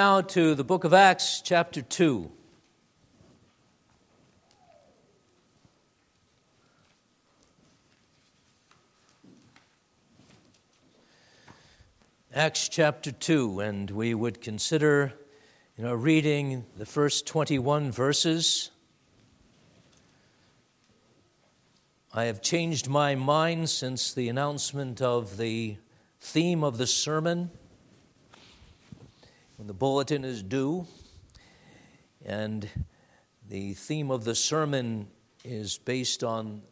Now to the book of Acts, chapter 2. Acts chapter 2, and we would consider in our reading the first 21 verses. I have changed my mind since the announcement of the theme of the sermon the bulletin is due. And the theme of the sermon is based on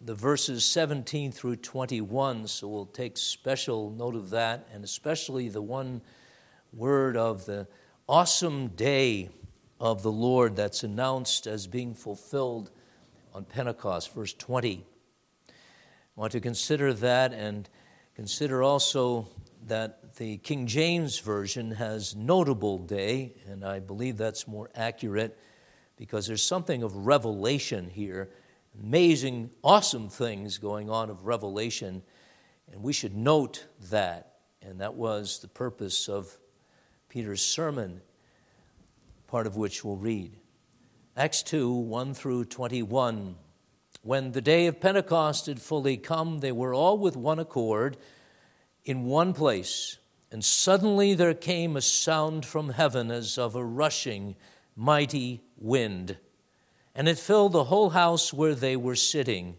the verses 17 through 21, so we'll take special note of that, and especially the one word of the awesome day of the Lord that's announced as being fulfilled on Pentecost, verse 20. I want to consider that and consider also that the King James Version has notable day, and I believe that's more accurate because there's something of revelation here. Amazing, awesome things going on of revelation, and we should note that. And that was the purpose of Peter's sermon, part of which we'll read. Acts 2 1 through 21. When the day of Pentecost had fully come, they were all with one accord in one place, and suddenly there came a sound from heaven as of a rushing, mighty wind, and it filled the whole house where they were sitting.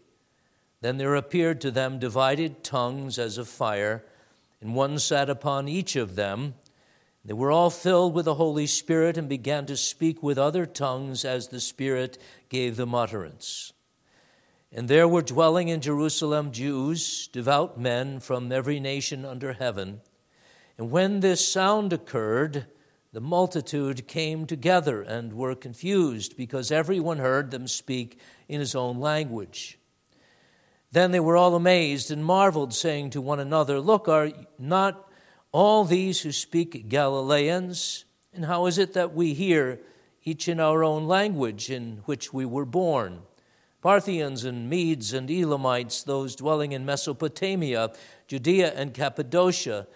Then there appeared to them divided tongues as of fire, and one sat upon each of them. They were all filled with the Holy Spirit and began to speak with other tongues as the Spirit gave them utterance. And there were dwelling in Jerusalem Jews, devout men from every nation under heaven. And when this sound occurred, the multitude came together and were confused because everyone heard them speak in his own language. Then they were all amazed and marveled, saying to one another, Look, are not all these who speak Galileans? And how is it that we hear each in our own language in which we were born? Parthians and Medes and Elamites, those dwelling in Mesopotamia, Judea and Cappadocia,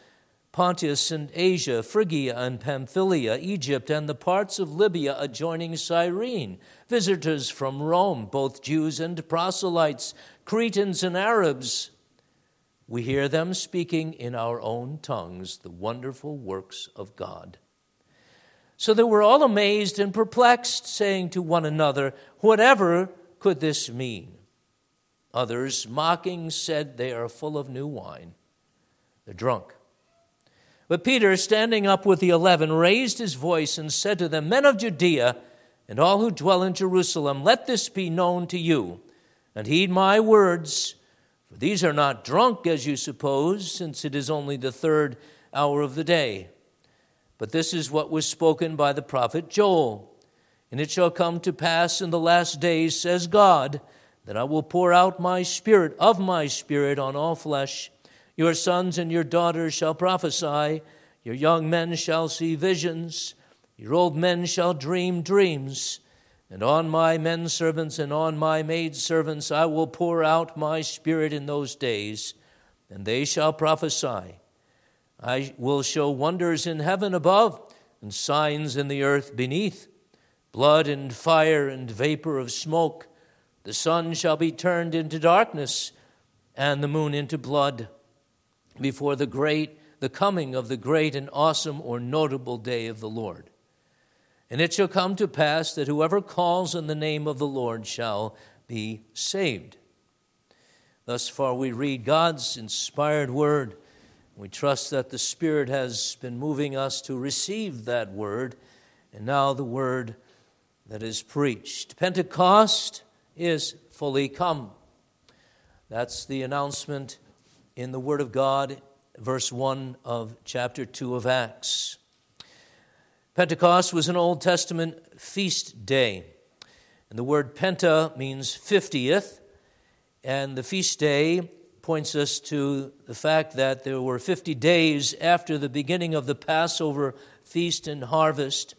Pontus and Asia, Phrygia and Pamphylia, Egypt, and the parts of Libya adjoining Cyrene, visitors from Rome, both Jews and proselytes, Cretans and Arabs. We hear them speaking in our own tongues the wonderful works of God. So they were all amazed and perplexed, saying to one another, Whatever could this mean? Others, mocking, said they are full of new wine. They're drunk. But Peter, standing up with the eleven, raised his voice and said to them, Men of Judea, and all who dwell in Jerusalem, let this be known to you, and heed my words. For these are not drunk, as you suppose, since it is only the third hour of the day. But this is what was spoken by the prophet Joel. And it shall come to pass in the last days, says God, that I will pour out my spirit of my spirit on all flesh. Your sons and your daughters shall prophesy, your young men shall see visions, your old men shall dream dreams. And on my men servants and on my maid servants I will pour out my spirit in those days, and they shall prophesy. I will show wonders in heaven above and signs in the earth beneath blood and fire and vapor of smoke. The sun shall be turned into darkness and the moon into blood before the great the coming of the great and awesome or notable day of the Lord. And it shall come to pass that whoever calls on the name of the Lord shall be saved. Thus far, we read God's inspired word. We trust that the Spirit has been moving us to receive that word, and now the word that is preached. Pentecost is fully come. That's the announcement in the Word of God, verse 1 of chapter 2 of Acts. Pentecost was an Old Testament feast day. And the word penta means 50th, and the feast day points us to the fact that there were 50 days after the beginning of the Passover feast and harvest.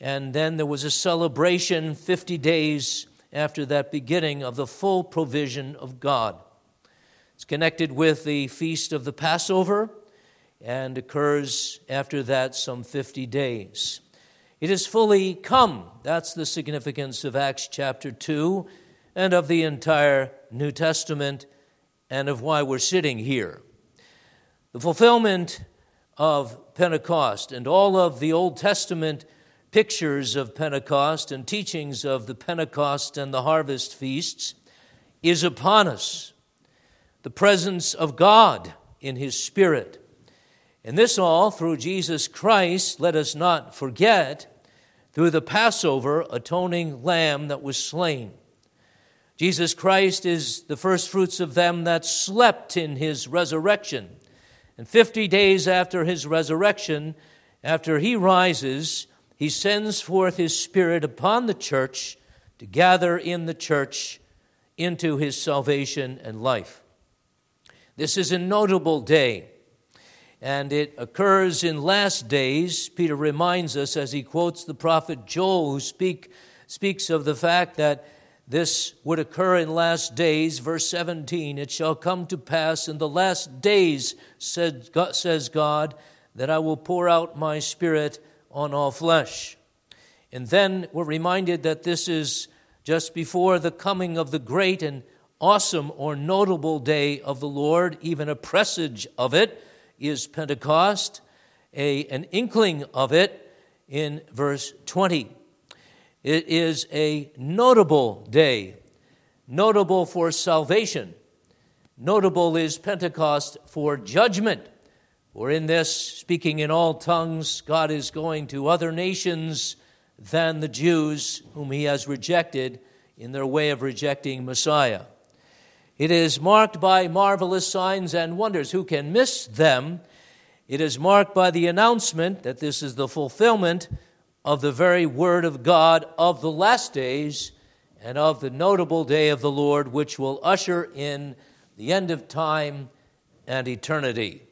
And then there was a celebration 50 days after that beginning of the full provision of God. It's connected with the feast of the Passover, and occurs after that some 50 days. It is fully come. That's the significance of Acts chapter 2 and of the entire New Testament and of why we're sitting here. The fulfillment of Pentecost and all of the Old Testament pictures of Pentecost and teachings of the Pentecost and the harvest feasts is upon us. The presence of God in His Spirit. And this all through Jesus Christ, let us not forget, through the Passover atoning lamb that was slain. Jesus Christ is the first fruits of them that slept in his resurrection. And 50 days after his resurrection, after he rises, he sends forth his Spirit upon the church to gather in the church into his salvation and life. This is a notable day and it occurs in last days. Peter reminds us as he quotes the prophet Joel, who speak, speaks of the fact that this would occur in last days. Verse 17 It shall come to pass in the last days, said, says God, that I will pour out my spirit on all flesh. And then we're reminded that this is just before the coming of the great and awesome or notable day of the Lord, even a presage of it is Pentecost, a, an inkling of it in verse 20. It is a notable day, notable for salvation. Notable is Pentecost for judgment. For in this, speaking in all tongues, God is going to other nations than the Jews whom he has rejected in their way of rejecting Messiah. It is marked by marvelous signs and wonders. Who can miss them? It is marked by the announcement that this is the fulfillment of the very word of God of the last days and of the notable day of the Lord, which will usher in the end of time and eternity.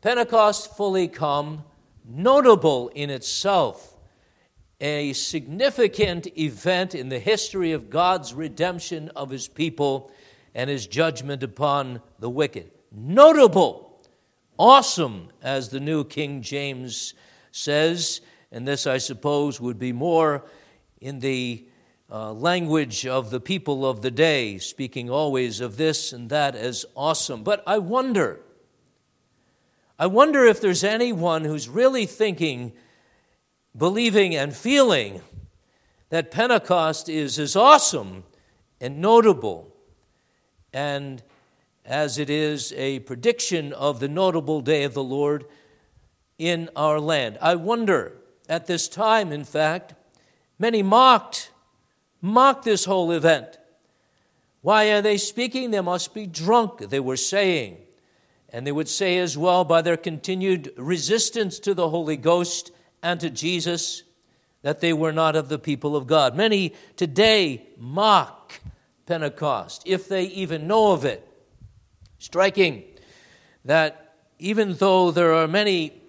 Pentecost fully come, notable in itself, a significant event in the history of God's redemption of his people and his judgment upon the wicked. Notable, awesome, as the New King James says, and this, I suppose, would be more in the uh, language of the people of the day, speaking always of this and that as awesome. But I wonder, I wonder if there's anyone who's really thinking, believing, and feeling that Pentecost is as awesome and notable and as it is a prediction of the notable day of the Lord in our land. I wonder, at this time, in fact, many mocked, mocked this whole event. Why are they speaking? They must be drunk, they were saying. And they would say as well, by their continued resistance to the Holy Ghost and to Jesus, that they were not of the people of God. Many today mock Pentecost, if they even know of it. Striking that even though there are many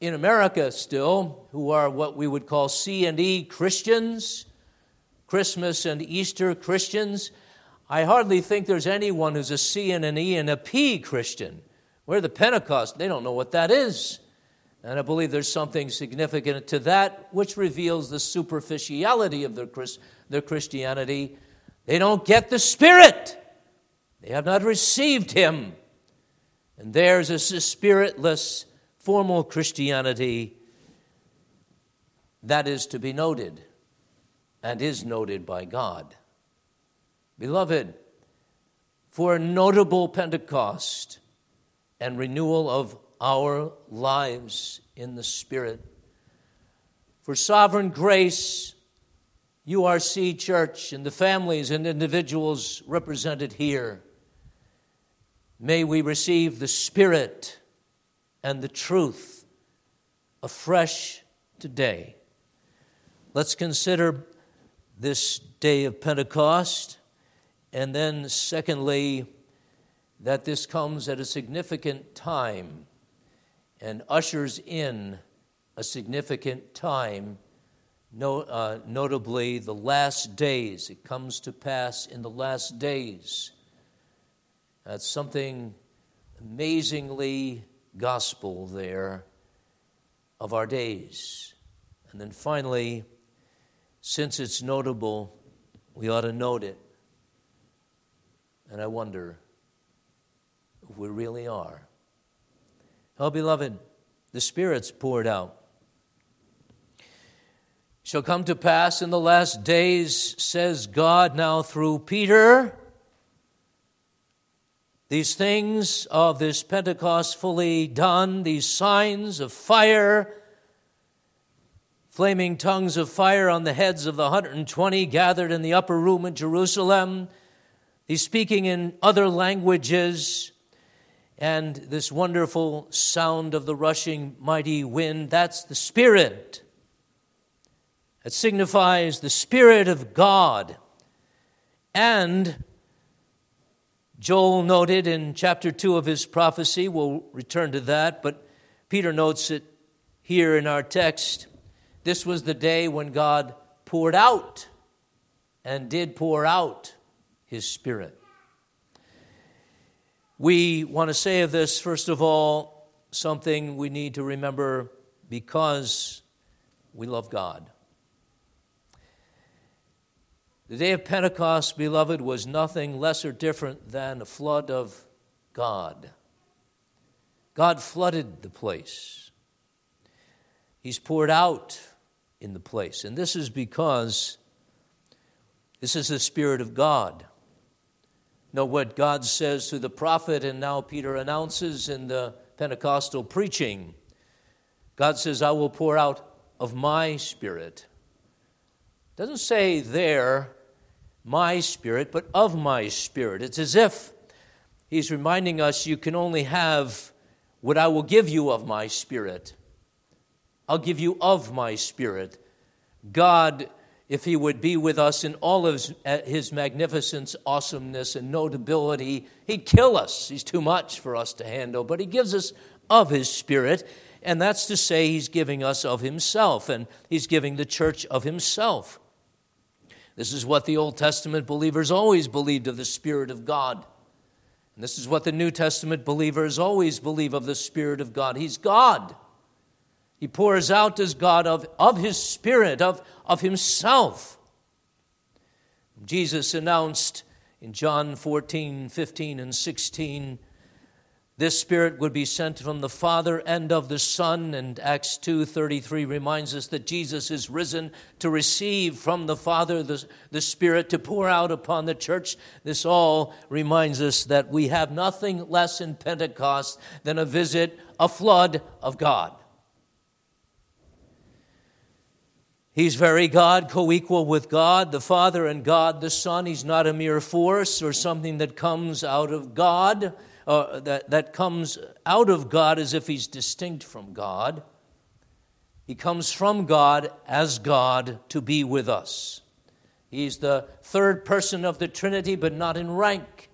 in America still who are what we would call C and E Christians, Christmas and Easter Christians, I hardly think there's anyone who's a C and an E and a P Christian. We're the Pentecost, they don't know what that is. And I believe there's something significant to that which reveals the superficiality of their, their Christianity they don't get the Spirit. They have not received Him. And theirs is a spiritless, formal Christianity that is to be noted and is noted by God. Beloved, for a notable Pentecost and renewal of our lives in the Spirit, for sovereign grace URC Church and the families and individuals represented here. May we receive the Spirit and the truth afresh today. Let's consider this day of Pentecost, and then, secondly, that this comes at a significant time and ushers in a significant time no, uh, notably the last days. It comes to pass in the last days. That's something amazingly gospel there of our days. And then finally, since it's notable, we ought to note it. And I wonder if we really are. Oh, beloved, the Spirit's poured out. Shall come to pass in the last days, says God now through Peter. These things of this Pentecost fully done, these signs of fire, flaming tongues of fire on the heads of the 120 gathered in the upper room at Jerusalem, he's speaking in other languages, and this wonderful sound of the rushing mighty wind, that's the Spirit. It signifies the Spirit of God. And Joel noted in chapter 2 of his prophecy, we'll return to that, but Peter notes it here in our text. This was the day when God poured out and did pour out his Spirit. We want to say of this, first of all, something we need to remember because we love God. The day of Pentecost, beloved, was nothing less or different than a flood of God. God flooded the place. He's poured out in the place. And this is because this is the Spirit of God. Know what God says to the prophet, and now Peter announces in the Pentecostal preaching. God says, I will pour out of my Spirit. Doesn't say there my spirit, but of my spirit. It's as if he's reminding us you can only have what I will give you of my spirit. I'll give you of my spirit. God, if he would be with us in all of his, magnificence, awesomeness, and notability, he'd kill us. He's too much for us to handle, but he gives us of his spirit. And that's to say, he's giving us of himself, and he's giving the church of himself. This is what the Old Testament believers always believed of the Spirit of God. And this is what the New Testament believers always believe of the Spirit of God. He's God. He pours out as God of, of His Spirit, of, of Himself. Jesus announced in John 14, 15, and 16 this spirit would be sent from the Father and of the Son, and Acts 2:33 reminds us that Jesus is risen to receive from the Father the, the Spirit to pour out upon the church. This all reminds us that we have nothing less in Pentecost than a visit, a flood of God. He's very God, co equal with God, the Father and God the Son. He's not a mere force or something that comes out of God uh, that, that comes out of God as if he's distinct from God. He comes from God as God to be with us. He's the third person of the Trinity, but not in rank.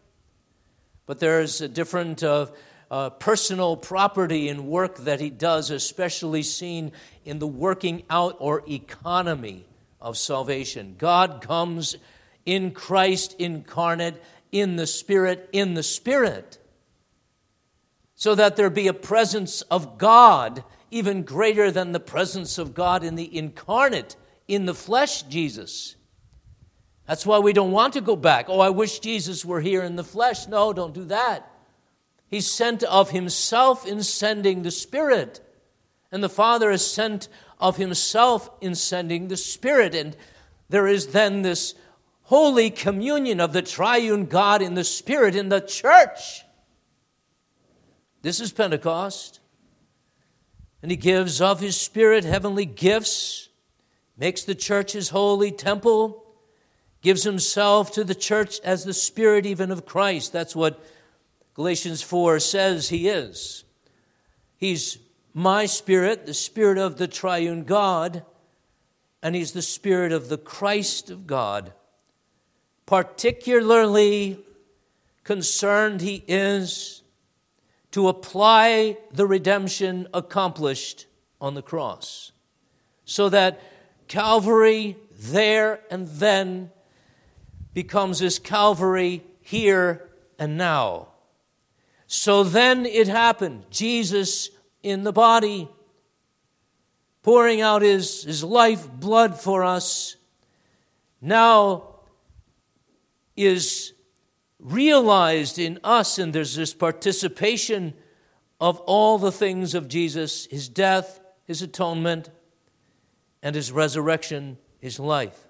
But there's a different uh, uh, personal property and work that he does, especially seen in the working out or economy of salvation. God comes in Christ incarnate, in the Spirit, in the Spirit so that there be a presence of God even greater than the presence of God in the incarnate, in the flesh, Jesus. That's why we don't want to go back. Oh, I wish Jesus were here in the flesh. No, don't do that. He sent of himself in sending the Spirit. And the Father is sent of himself in sending the Spirit. And there is then this holy communion of the triune God in the Spirit in the church. This is Pentecost. And he gives of his Spirit heavenly gifts, makes the church his holy temple, gives himself to the church as the Spirit even of Christ. That's what Galatians 4 says he is. He's my Spirit, the Spirit of the triune God, and he's the Spirit of the Christ of God. Particularly concerned he is to apply the redemption accomplished on the cross. So that Calvary there and then becomes this Calvary here and now. So then it happened. Jesus in the body, pouring out his, his life blood for us, now is realized in us, and there's this participation of all the things of Jesus his death, his atonement, and his resurrection, his life.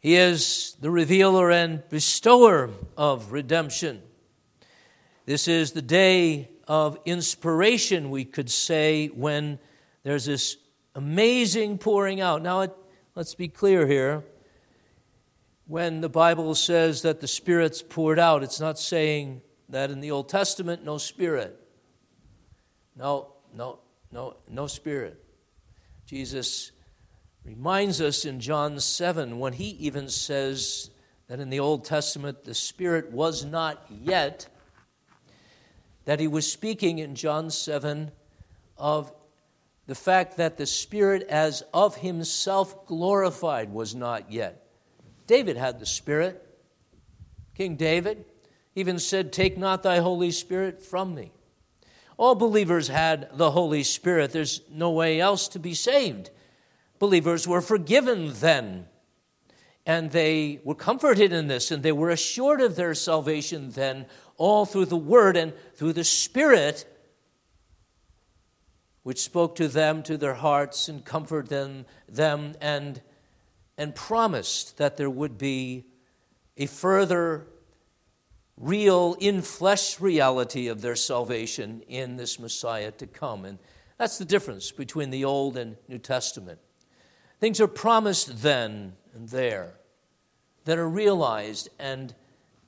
He is the revealer and bestower of redemption. This is the day of inspiration, we could say, when there's this amazing pouring out. Now, it, let's be clear here. When the Bible says that the Spirit's poured out, it's not saying that in the Old Testament, no Spirit. No, no, no, no Spirit. Jesus reminds us in John 7 when he even says that in the Old Testament the Spirit was not yet, that he was speaking in John 7 of the fact that the Spirit as of himself glorified was not yet. David had the Spirit. King David even said, Take not thy Holy Spirit from me. All believers had the Holy Spirit. There's no way else to be saved. Believers were forgiven then, and they were comforted in this, and they were assured of their salvation then, all through the Word and through the Spirit, which spoke to them, to their hearts, and comforted them, them and, and promised that there would be a further real in flesh reality of their salvation in this Messiah to come. And that's the difference between the Old and New Testament. Things are promised then and there that are realized, and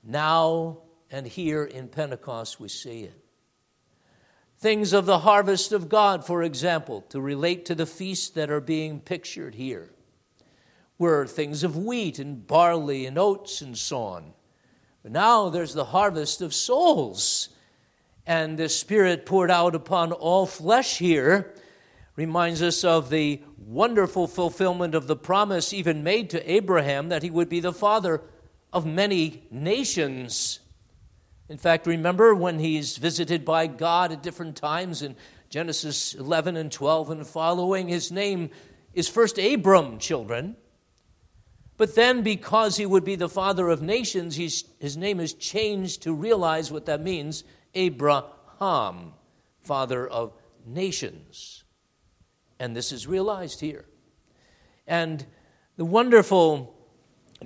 now and here in Pentecost we see it. Things of the harvest of God, for example, to relate to the feasts that are being pictured here, were things of wheat and barley and oats and so on. But now there's the harvest of souls. And the Spirit poured out upon all flesh here reminds us of the wonderful fulfillment of the promise even made to Abraham that he would be the father of many nations. In fact, remember when he's visited by God at different times in Genesis 11 and 12 and following, his name is first Abram, children. But then, because he would be the father of nations, his name is changed to realize what that means Abraham, father of nations. And this is realized here. And the wonderful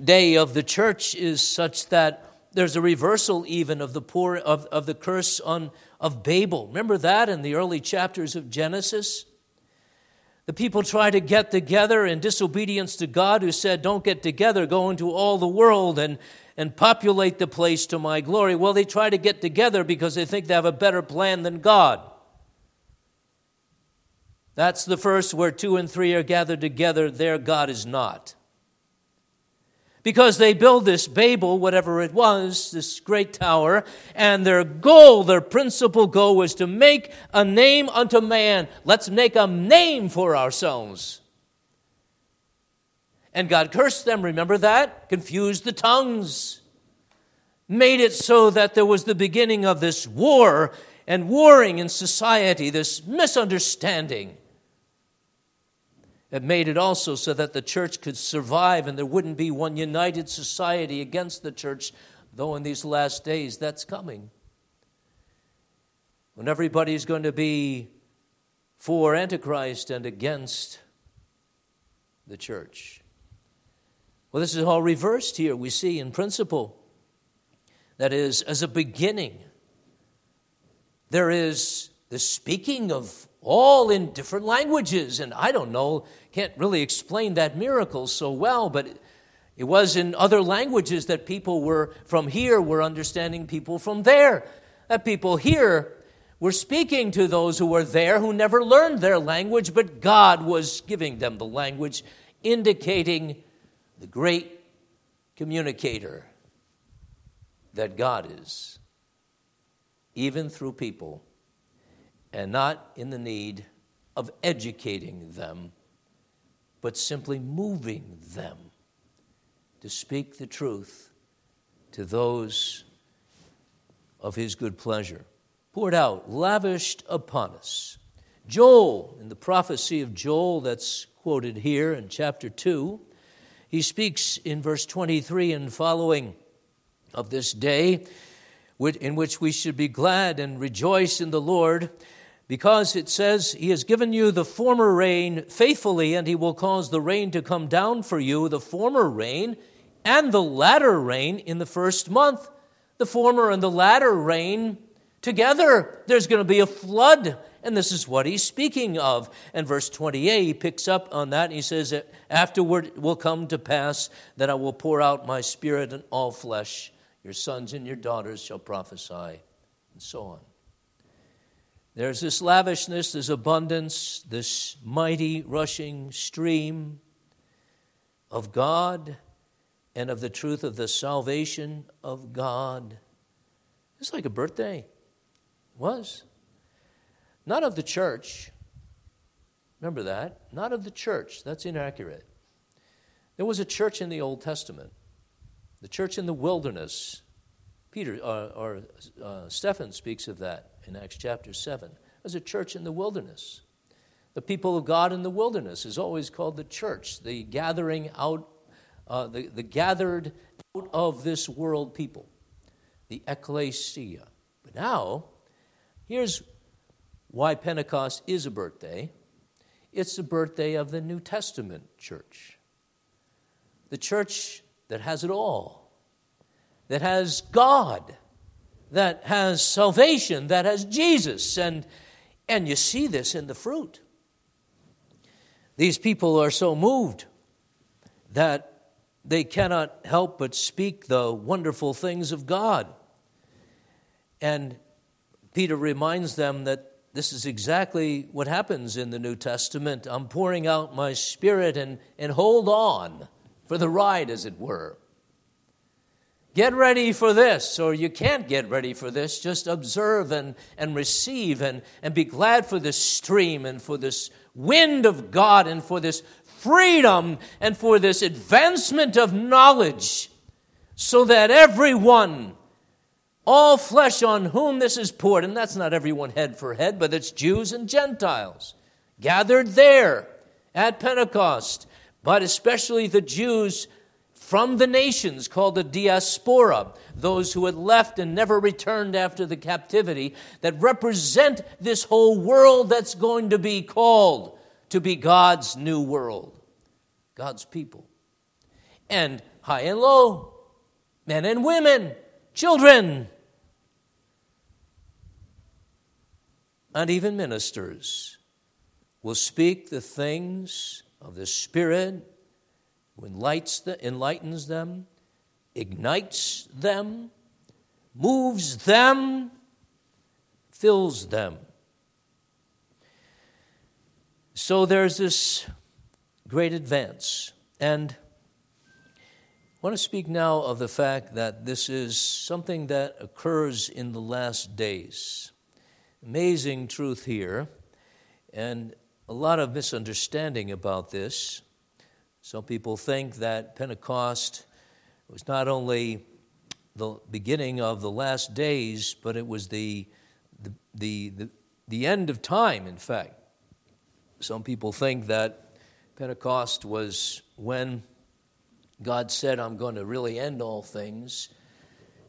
day of the church is such that there's a reversal even of the poor of, of the curse on of Babel. Remember that in the early chapters of Genesis? The people try to get together in disobedience to God, who said, Don't get together, go into all the world and, and populate the place to my glory. Well, they try to get together because they think they have a better plan than God. That's the first where two and three are gathered together, there God is not because they build this Babel, whatever it was, this great tower, and their goal, their principal goal was to make a name unto man. Let's make a name for ourselves. And God cursed them, remember that? Confused the tongues. Made it so that there was the beginning of this war and warring in society, this misunderstanding. It made it also so that the church could survive and there wouldn't be one united society against the church, though in these last days that's coming. When everybody's going to be for Antichrist and against the church. Well, this is all reversed here, we see in principle. That is, as a beginning, there is the speaking of all in different languages. And I don't know, can't really explain that miracle so well, but it was in other languages that people were from here were understanding people from there. That people here were speaking to those who were there who never learned their language, but God was giving them the language, indicating the great communicator that God is, even through people and not in the need of educating them, but simply moving them to speak the truth to those of his good pleasure. Poured out, lavished upon us. Joel, in the prophecy of Joel that's quoted here in chapter 2, he speaks in verse 23 and following of this day in which we should be glad and rejoice in the Lord because it says, He has given you the former rain faithfully, and He will cause the rain to come down for you, the former rain and the latter rain in the first month. The former and the latter rain together. There's going to be a flood. And this is what he's speaking of. And verse 28, he picks up on that. And he says, Afterward it will come to pass that I will pour out my spirit on all flesh. Your sons and your daughters shall prophesy, and so on. There's this lavishness, this abundance, this mighty rushing stream of God and of the truth of the salvation of God. It's like a birthday. It was. Not of the church. Remember that? Not of the church. That's inaccurate. There was a church in the Old Testament, the church in the wilderness. Peter uh, or uh, Stephen speaks of that in Acts chapter 7 as a church in the wilderness. The people of God in the wilderness is always called the church, the gathering out, uh, the, the gathered out of this world people, the ecclesia. But now, here's why Pentecost is a birthday it's the birthday of the New Testament church, the church that has it all, that has God that has salvation, that has Jesus. And, and you see this in the fruit. These people are so moved that they cannot help but speak the wonderful things of God. And Peter reminds them that this is exactly what happens in the New Testament. I'm pouring out my spirit and, and hold on for the ride, as it were. Get ready for this, or you can't get ready for this. Just observe and, and receive and, and be glad for this stream and for this wind of God and for this freedom and for this advancement of knowledge, so that everyone, all flesh on whom this is poured, and that's not everyone head for head, but it's Jews and Gentiles, gathered there at Pentecost, but especially the Jews from the nations called the diaspora, those who had left and never returned after the captivity, that represent this whole world that's going to be called to be God's new world, God's people. And high and low, men and women, children, and even ministers will speak the things of the Spirit who enlightens them, ignites them, moves them, fills them. So there's this great advance. And I want to speak now of the fact that this is something that occurs in the last days. Amazing truth here, and a lot of misunderstanding about this. Some people think that Pentecost was not only the beginning of the last days, but it was the, the, the, the, the end of time, in fact. Some people think that Pentecost was when God said, I'm going to really end all things,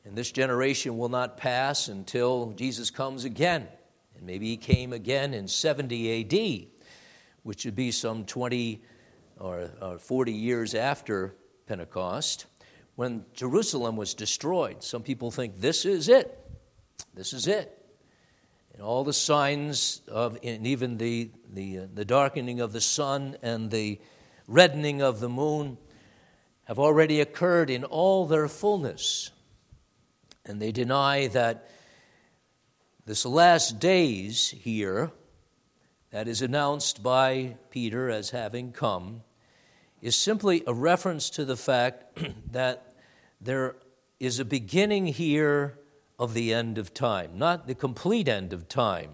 and this generation will not pass until Jesus comes again. And maybe he came again in 70 AD, which would be some 20 or, or 40 years after Pentecost, when Jerusalem was destroyed. Some people think this is it. This is it. And all the signs of, and even the, the, uh, the darkening of the sun and the reddening of the moon have already occurred in all their fullness. And they deny that this last days here, that is announced by Peter as having come, is simply a reference to the fact that there is a beginning here of the end of time, not the complete end of time.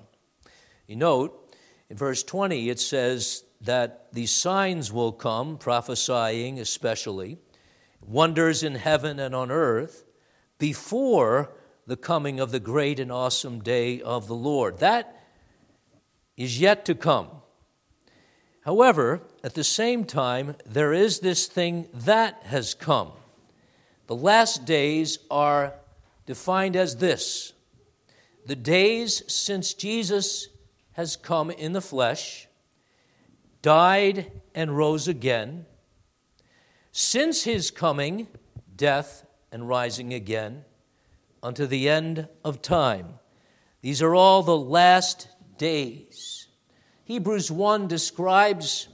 You note in verse 20 it says that these signs will come, prophesying especially, wonders in heaven and on earth, before the coming of the great and awesome day of the Lord. That is yet to come. However, at the same time, there is this thing that has come. The last days are defined as this the days since Jesus has come in the flesh, died, and rose again. Since his coming, death, and rising again, unto the end of time. These are all the last days. Hebrews 1 describes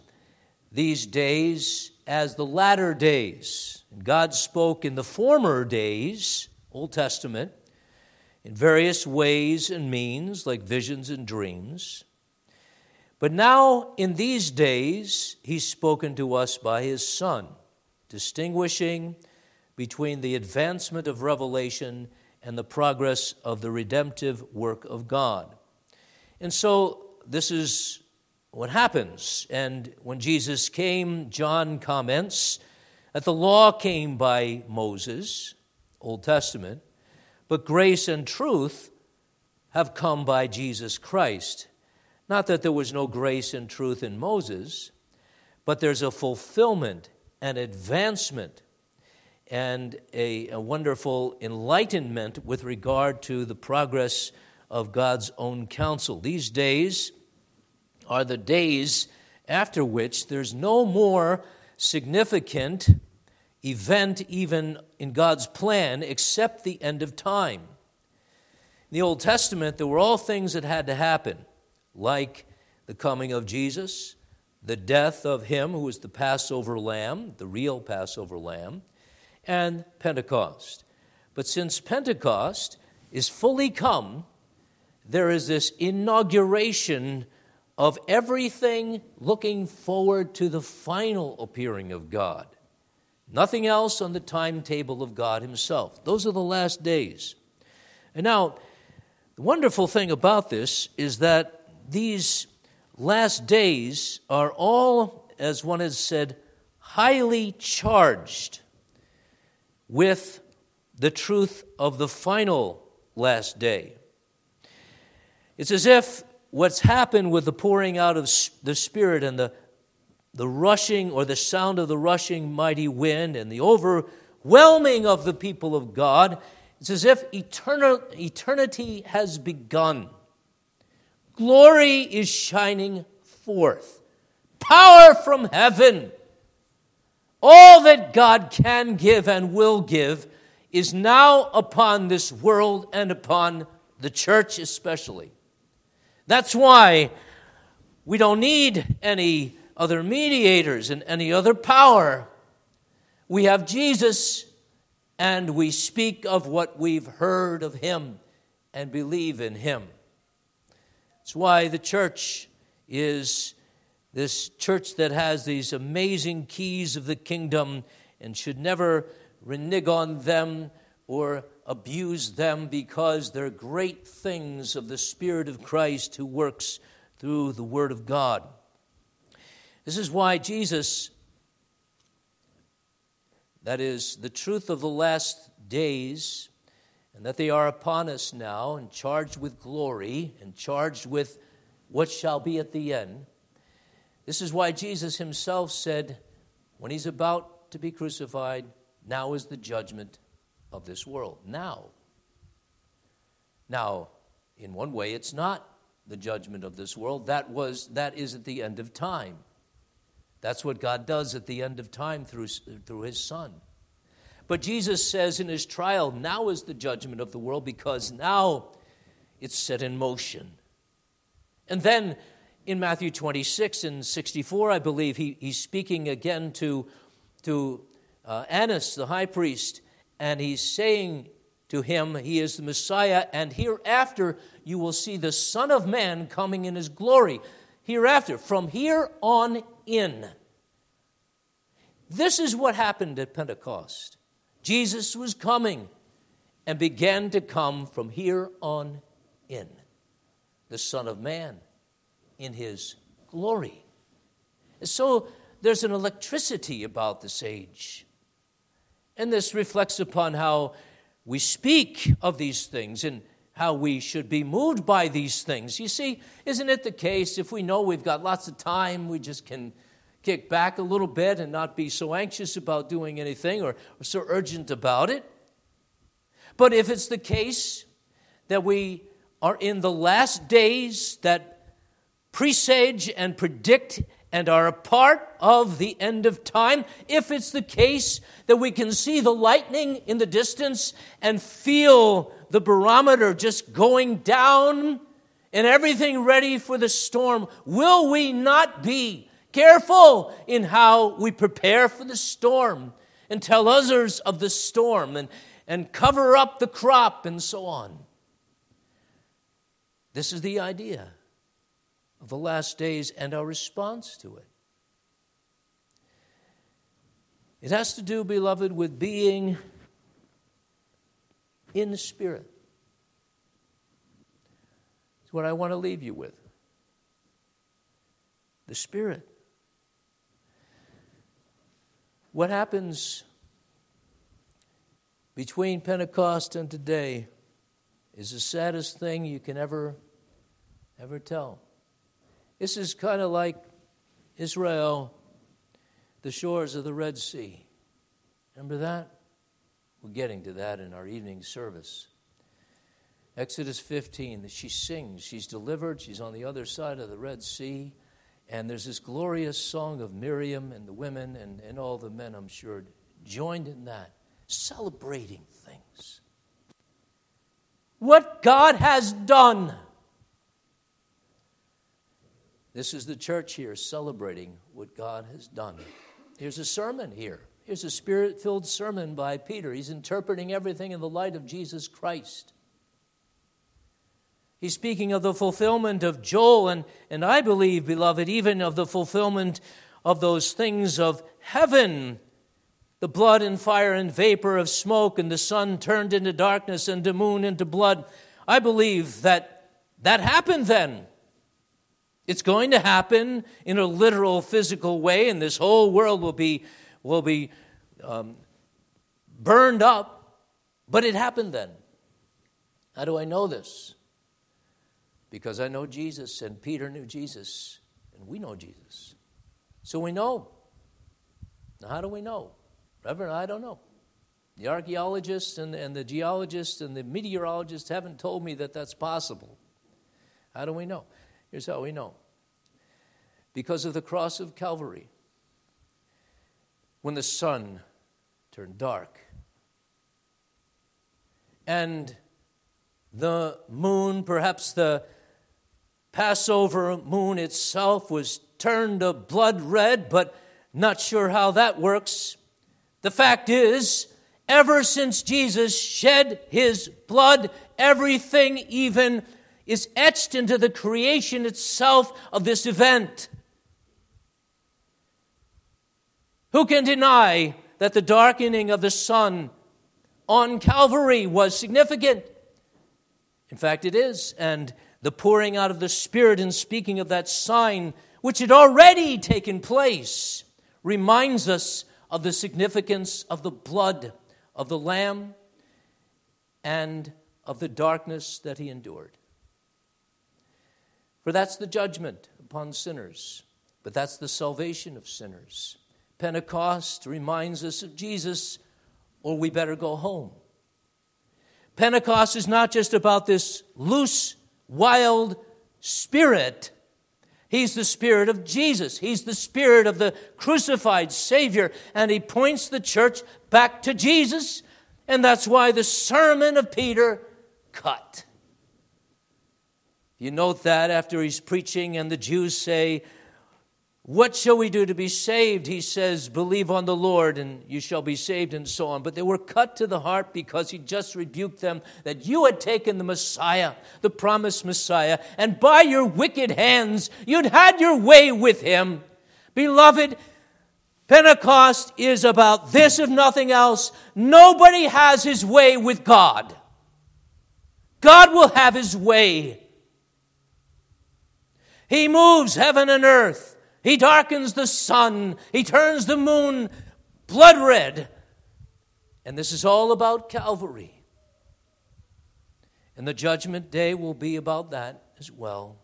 these days as the latter days. God spoke in the former days, Old Testament, in various ways and means, like visions and dreams. But now, in these days, He's spoken to us by His Son, distinguishing between the advancement of revelation and the progress of the redemptive work of God. And so, this is what happens. And when Jesus came, John comments that the law came by Moses, Old Testament, but grace and truth have come by Jesus Christ. Not that there was no grace and truth in Moses, but there's a fulfillment and advancement and a, a, wonderful enlightenment with regard to the progress of God's own counsel. These days are the days after which there's no more significant event, even in God's plan, except the end of time. In the Old Testament, there were all things that had to happen, like the coming of Jesus, the death of him who was the Passover lamb, the real Passover lamb, and Pentecost. But since Pentecost is fully come, there is this inauguration of everything looking forward to the final appearing of God. Nothing else on the timetable of God Himself. Those are the last days. And now, the wonderful thing about this is that these last days are all, as one has said, highly charged with the truth of the final last day. It's as if what's happened with the pouring out of the Spirit and the the rushing or the sound of the rushing mighty wind and the overwhelming of the people of God, it's as if eternal, eternity has begun. Glory is shining forth, power from heaven. All that God can give and will give is now upon this world and upon the church, especially. That's why we don't need any other mediators and any other power. We have Jesus, and we speak of what we've heard of him and believe in him. That's why the church is this church that has these amazing keys of the kingdom and should never renege on them or abuse them because they're great things of the Spirit of Christ who works through the Word of God. This is why Jesus, that is, the truth of the last days, and that they are upon us now, and charged with glory, and charged with what shall be at the end. This is why Jesus himself said, when he's about to be crucified, now is the judgment of this world. Now. Now, in one way, it's not the judgment of this world. That was that is at the end of time. That's what God does at the end of time through, through his Son. But Jesus says in his trial, now is the judgment of the world because now it's set in motion. And then in Matthew 26 and 64, I believe, he, he's speaking again to, to uh, Annas, the high priest, and he's saying to him, He is the Messiah, and hereafter you will see the Son of Man coming in his glory. Hereafter, from here on in. This is what happened at Pentecost. Jesus was coming and began to come from here on in. The Son of Man in his glory. So there's an electricity about this age. And this reflects upon how we speak of these things and how we should be moved by these things. You see, isn't it the case if we know we've got lots of time, we just can kick back a little bit and not be so anxious about doing anything or, or so urgent about it? But if it's the case that we are in the last days that presage and predict and are a part of the end of time, if it's the case that we can see the lightning in the distance and feel the barometer just going down and everything ready for the storm, will we not be careful in how we prepare for the storm and tell others of the storm and, and cover up the crop and so on? This is the idea of the last days and our response to it. It has to do, beloved, with being in the Spirit. It's what I want to leave you with. The Spirit. What happens between Pentecost and today is the saddest thing you can ever, ever tell. This is kind of like Israel the shores of the Red Sea. Remember that? We're getting to that in our evening service. Exodus 15, that she sings, she's delivered, she's on the other side of the Red Sea, and there's this glorious song of Miriam and the women and, and all the men, I'm sure, joined in that, celebrating things. What God has done. This is the church here celebrating what God has done. Here's a sermon here. Here's a spirit filled sermon by Peter. He's interpreting everything in the light of Jesus Christ. He's speaking of the fulfillment of Joel, and, and I believe, beloved, even of the fulfillment of those things of heaven the blood and fire and vapor of smoke, and the sun turned into darkness and the moon into blood. I believe that that happened then. It's going to happen in a literal, physical way, and this whole world will be, will be um, burned up. But it happened then. How do I know this? Because I know Jesus, and Peter knew Jesus, and we know Jesus. So we know. Now, how do we know? Reverend, I don't know. The archaeologists and, and the geologists and the meteorologists haven't told me that that's possible. How do we know? Here's how we know because of the cross of Calvary. When the sun turned dark and the moon, perhaps the Passover moon itself, was turned a blood red, but not sure how that works. The fact is, ever since Jesus shed his blood, everything even is etched into the creation itself of this event. Who can deny that the darkening of the sun on Calvary was significant? In fact, it is. And the pouring out of the Spirit and speaking of that sign, which had already taken place, reminds us of the significance of the blood of the Lamb and of the darkness that he endured. For that's the judgment upon sinners, but that's the salvation of sinners. Pentecost reminds us of Jesus, or we better go home. Pentecost is not just about this loose, wild spirit. He's the spirit of Jesus. He's the spirit of the crucified Savior. And he points the church back to Jesus. And that's why the sermon of Peter cut. You note that after he's preaching, and the Jews say, what shall we do to be saved? He says, Believe on the Lord and you shall be saved, and so on. But they were cut to the heart because he just rebuked them that you had taken the Messiah, the promised Messiah, and by your wicked hands you'd had your way with him. Beloved, Pentecost is about this, if nothing else. Nobody has his way with God. God will have his way. He moves heaven and earth. He darkens the sun, he turns the moon blood red. And this is all about Calvary. And the judgment day will be about that as well,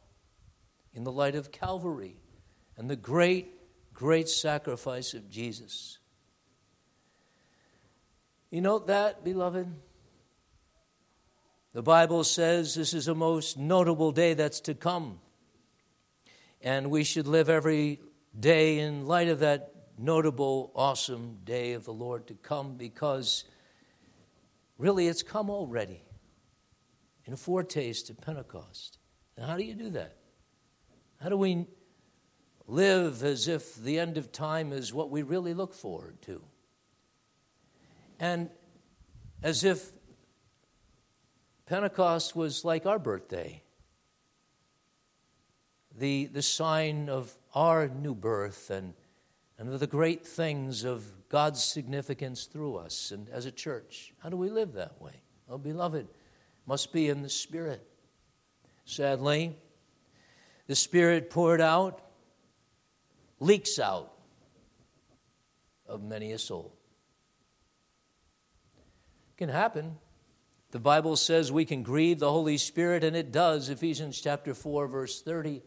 in the light of Calvary and the great, great sacrifice of Jesus. You note that, beloved? The Bible says this is a most notable day that's to come. And we should live every day in light of that notable, awesome day of the Lord to come because really it's come already in a foretaste of Pentecost. Now, how do you do that? How do we live as if the end of time is what we really look forward to? And as if Pentecost was like our birthday, the, the sign of our new birth and, and of the great things of God's significance through us and as a church. How do we live that way? Oh, beloved, must be in the Spirit. Sadly, the Spirit poured out leaks out of many a soul. It can happen. The Bible says we can grieve the Holy Spirit, and it does. Ephesians chapter 4, verse 30.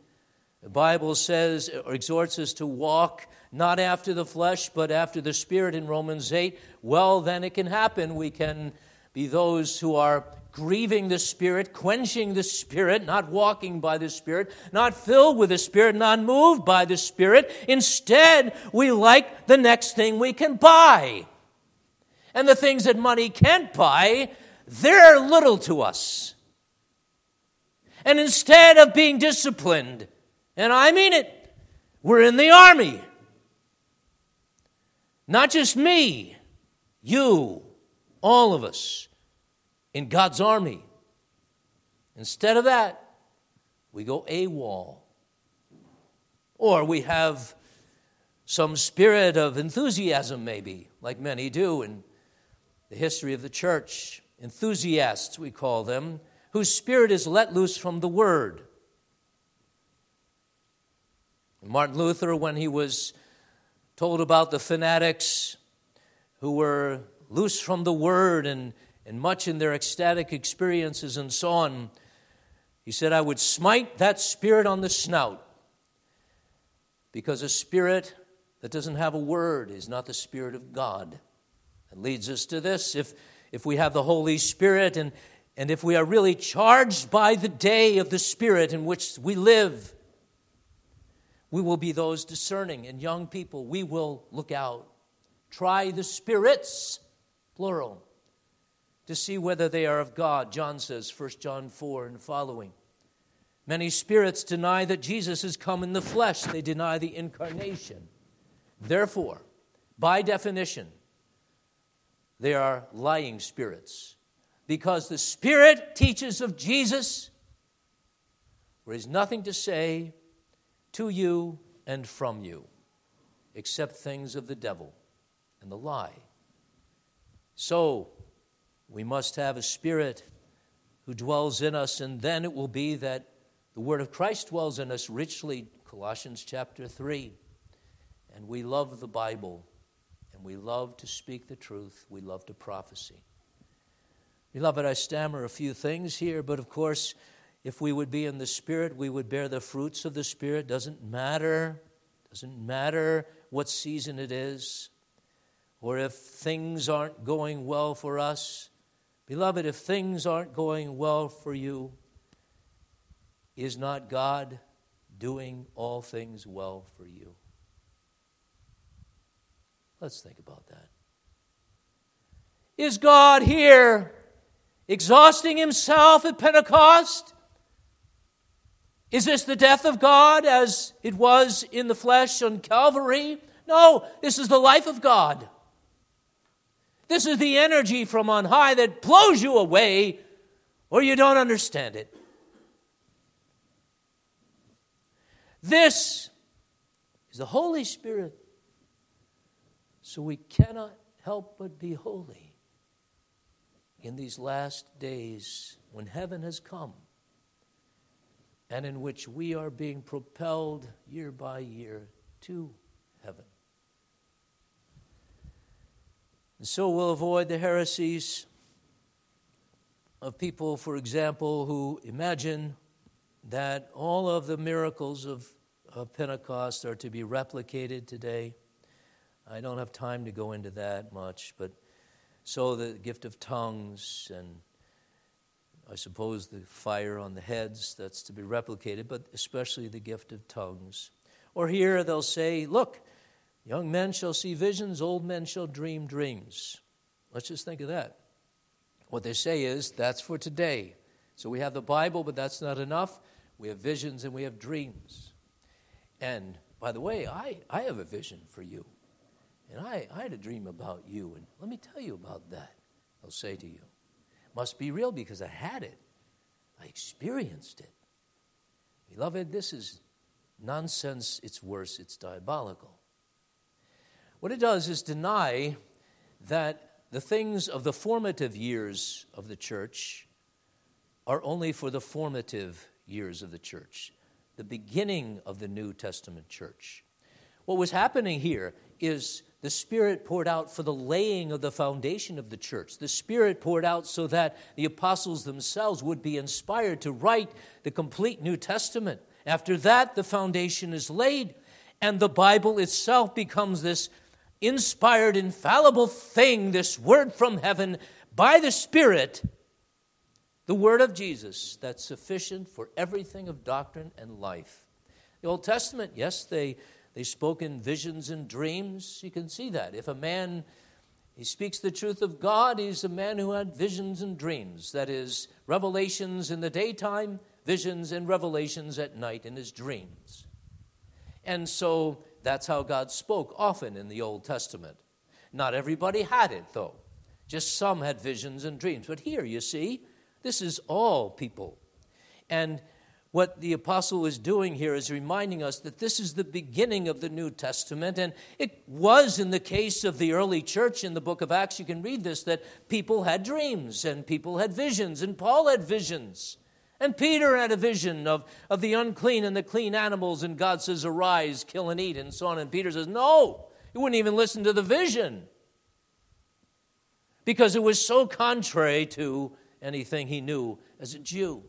The Bible says, or exhorts us to walk not after the flesh, but after the Spirit in Romans 8. Well, then it can happen. We can be those who are grieving the Spirit, quenching the Spirit, not walking by the Spirit, not filled with the Spirit, not moved by the Spirit. Instead, we like the next thing we can buy. And the things that money can't buy, they're little to us. And instead of being disciplined, and I mean it, we're in the army. Not just me, you, all of us in God's army. Instead of that, we go AWOL. Or we have some spirit of enthusiasm, maybe, like many do in the history of the church. Enthusiasts, we call them, whose spirit is let loose from the word. Martin Luther, when he was told about the fanatics who were loose from the word and and much in their ecstatic experiences and so on. He said, I would smite that spirit on the snout because a spirit that doesn't have a word is not the spirit of God. It leads us to this. If, if we have the Holy Spirit and, and if we are really charged by the day of the Spirit in which we live, we will be those discerning. And young people, we will look out. Try the spirits, plural to see whether they are of God. John says, 1 John 4 and following. Many spirits deny that Jesus has come in the flesh, they deny the incarnation. Therefore, by definition, they are lying spirits because the Spirit teaches of Jesus there is nothing to say to you and from you except things of the devil and the lie. So, we must have a spirit who dwells in us, and then it will be that the word of Christ dwells in us richly, Colossians chapter 3. And we love the Bible, and we love to speak the truth, we love to prophecy. Beloved, I stammer a few things here, but of course, if we would be in the Spirit, we would bear the fruits of the Spirit. Doesn't matter. Doesn't matter what season it is, or if things aren't going well for us. Beloved, if things aren't going well for you, is not God doing all things well for you? Let's think about that. Is God here exhausting himself at Pentecost? Is this the death of God as it was in the flesh on Calvary? No, this is the life of God. This is the energy from on high that blows you away or you don't understand it. This is the Holy Spirit. So we cannot help but be holy in these last days when heaven has come and in which we are being propelled year by year to heaven. And so we'll avoid the heresies of people, for example, who imagine that all of the miracles of, of Pentecost are to be replicated today. I don't have time to go into that much, but so the gift of tongues and I suppose the fire on the heads that's to be replicated, but especially the gift of tongues. Or here they'll say, Look, young men shall see visions, old men shall dream dreams. Let's just think of that. What they say is, that's for today. So we have the Bible, but that's not enough. We have visions and we have dreams. And by the way, I, I have a vision for you. And I, I had a dream about you. And let me tell you about that. I'll say to you. Must be real because I had it, I experienced it. Beloved, this is nonsense. It's worse, it's diabolical. What it does is deny that the things of the formative years of the church are only for the formative years of the church, the beginning of the New Testament church. What was happening here is the Spirit poured out for the laying of the foundation of the church. The Spirit poured out so that the apostles themselves would be inspired to write the complete New Testament. After that, the foundation is laid, and the Bible itself becomes this inspired, infallible thing, this word from heaven by the Spirit, the word of Jesus, that's sufficient for everything of doctrine and life. The Old Testament, yes, they, they spoke in visions and dreams. You can see that. If a man he speaks the truth of God, he's a man who had visions and dreams. That is, revelations in the daytime, visions and revelations at night in his dreams. And so that's how God spoke often in the Old Testament. Not everybody had it, though. Just some had visions and dreams. But here, you see, this is all people. And what the apostle is doing here is reminding us that this is the beginning of the New Testament. And it was in the case of the early church in the book of Acts, you can read this, that people had dreams and people had visions, and Paul had visions. And Peter had a vision of, of the unclean and the clean animals, and God says, Arise, kill and eat, and so on. And Peter says, No, he wouldn't even listen to the vision because it was so contrary to anything he knew as a Jew.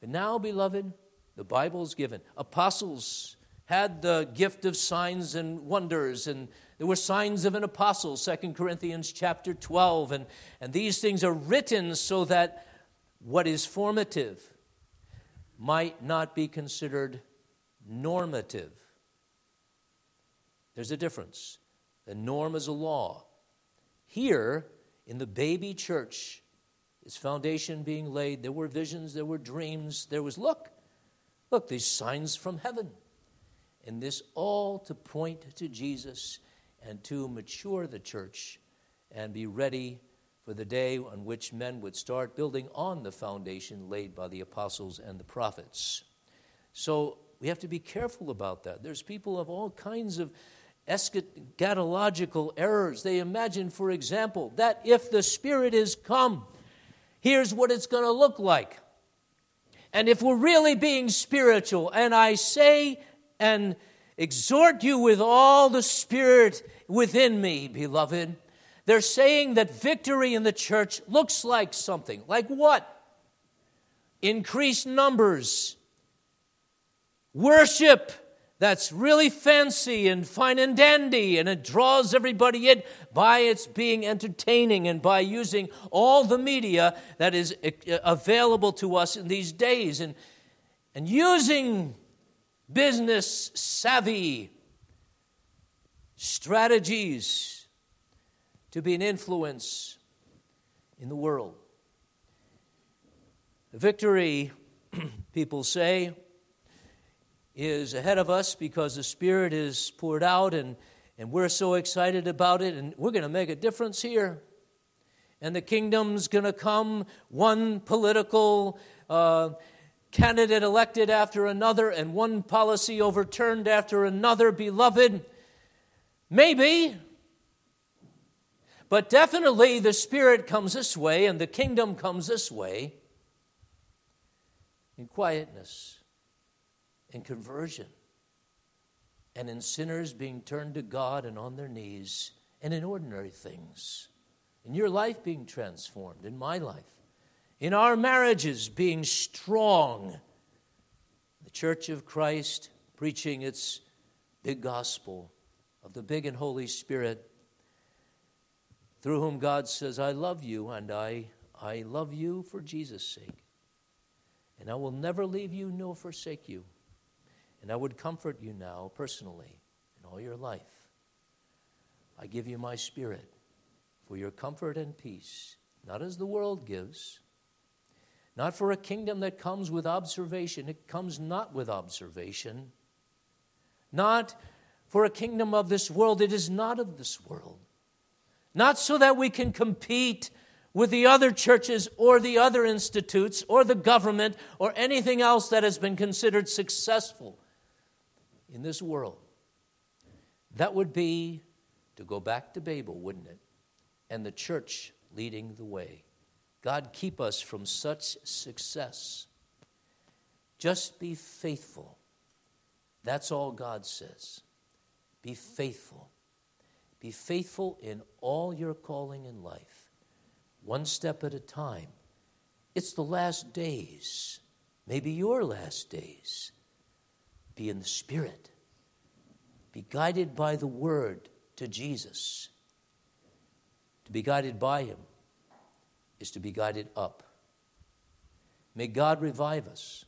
But now, beloved, the Bible is given. Apostles had the gift of signs and wonders, and there were signs of an apostle, Second Corinthians chapter 12. And, and these things are written so that what is formative might not be considered normative. There's a difference. The norm is a law. Here, in the baby church, foundation being laid, there were visions, there were dreams, there was, look, look, these signs from heaven. And this all to point to Jesus and to mature the church and be ready for the day on which men would start building on the foundation laid by the apostles and the prophets. So we have to be careful about that. There's people of all kinds of eschatological errors. They imagine, for example, that if the Spirit is come, here's what it's going to look like. And if we're really being spiritual, and I say and exhort you with all the Spirit within me, beloved, they're saying that victory in the church looks like something. Like what? Increased numbers, worship that's really fancy and fine and dandy, and it draws everybody in by its being entertaining and by using all the media that is uh, available to us in these days and, and using business savvy strategies to be an influence in the world. Victory, people say, is ahead of us because the Spirit is poured out and, and we're so excited about it, and we're going to make a difference here. And the kingdom's going to come, one political uh, candidate elected after another, and one policy overturned after another. Beloved, maybe but definitely the Spirit comes this way and the kingdom comes this way in quietness, in conversion, and in sinners being turned to God and on their knees, and in ordinary things in your life being transformed, in my life, in our marriages being strong, the Church of Christ preaching its big gospel of the big and Holy Spirit, through whom God says, I love you, and I, I love you for Jesus' sake. And I will never leave you nor forsake you. And I would comfort you now personally in all your life. I give you my spirit for your comfort and peace, not as the world gives, not for a kingdom that comes with observation. It comes not with observation. Not for a kingdom of this world. It is not of this world. Not so that we can compete with the other churches or the other institutes or the government or anything else that has been considered successful in this world. That would be to go back to Babel, wouldn't it? And the church leading the way. God, keep us from such success. Just be faithful. That's all God says. Be faithful. Be faithful in all your calling in life, one step at a time. It's the last days, maybe your last days. Be in the Spirit. Be guided by the Word to Jesus. To be guided by Him is to be guided up. May God revive us.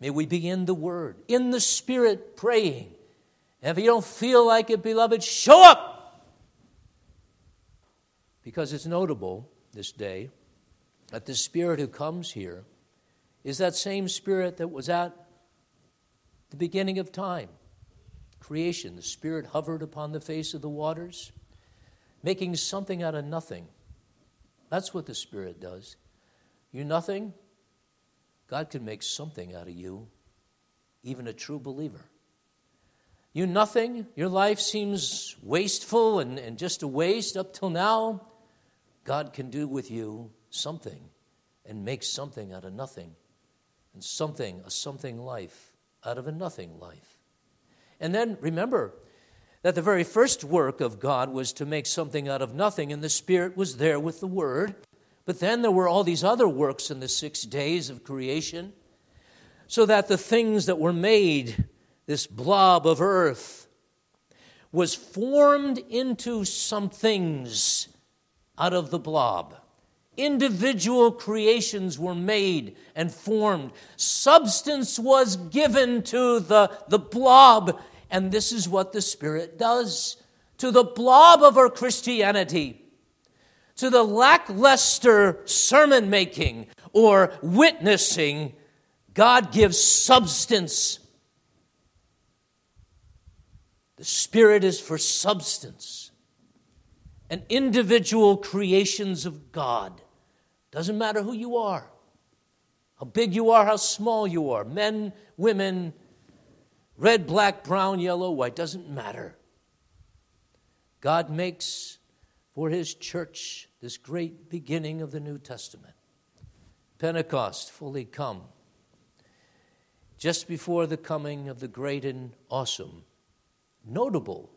May we be in the Word, in the Spirit, praying. And if you don't feel like it, beloved, show up! Because it's notable this day that the Spirit who comes here is that same Spirit that was at the beginning of time creation. The Spirit hovered upon the face of the waters, making something out of nothing. That's what the Spirit does. You nothing, God can make something out of you, even a true believer. You nothing, your life seems wasteful and, and just a waste up till now. God can do with you something and make something out of nothing, and something, a something life out of a nothing life. And then remember, that the very first work of God was to make something out of nothing, and the Spirit was there with the Word. But then there were all these other works in the six days of creation, so that the things that were made, this blob of earth, was formed into some things out of the blob. Individual creations were made and formed. Substance was given to the, the blob and this is what the Spirit does to the blob of our Christianity, to the lackluster sermon making or witnessing. God gives substance. The Spirit is for substance and individual creations of God. Doesn't matter who you are, how big you are, how small you are, men, women, red, black, brown, yellow, white, doesn't matter. God makes for his church this great beginning of the New Testament. Pentecost fully come, just before the coming of the great and awesome, notable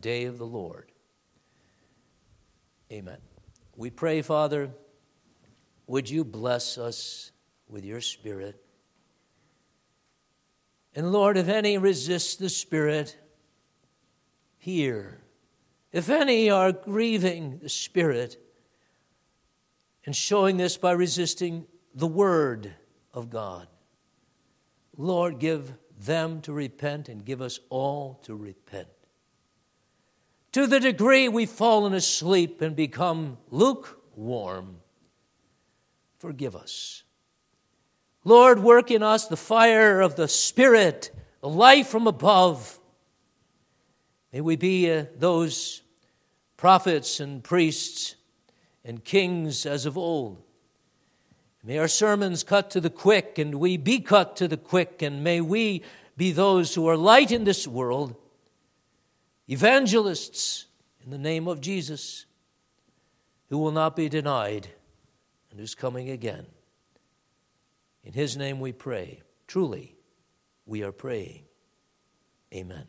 day of the Lord. Amen. We pray, Father, would you bless us with your Spirit? And Lord, if any resist the Spirit, hear. If any are grieving the Spirit, and showing this by resisting the Word of God, Lord, give them to repent and give us all to repent. To the degree we've fallen asleep and become lukewarm, forgive us. Lord, work in us the fire of the Spirit, the life from above. May we be uh, those prophets and priests and kings as of old. May our sermons cut to the quick and we be cut to the quick, and may we be those who are light in this world, evangelists in the name of Jesus, who will not be denied and who's coming again. In His name we pray. Truly, we are praying. Amen.